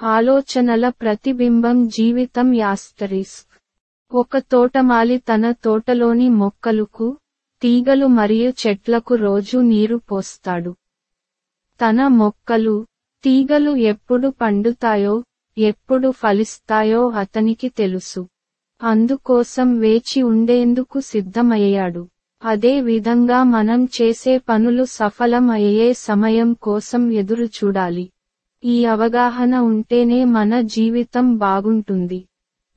ఆలోచనల ప్రతిబింబం జీవితం యాస్తరిస్క్ ఒక తోటమాలి తన తోటలోని మొక్కలకు తీగలు మరియు చెట్లకు రోజు నీరు పోస్తాడు. తన మొక్కలు తీగలు ఎప్పుడు పండుతాయో ఎప్పుడు ఫలిస్తాయో అతనికి తెలుసు. అందుకోసం వేచి ఉండేందుకు సిద్ధమయ్యాడు. అదే విధంగా మనం చేసే పనులు సఫలం అయ్యే సమయం కోసం ఎదురు చూడాలి ఈ అవగాహన ఉంటేనే మన జీవితం బాగుంటుంది.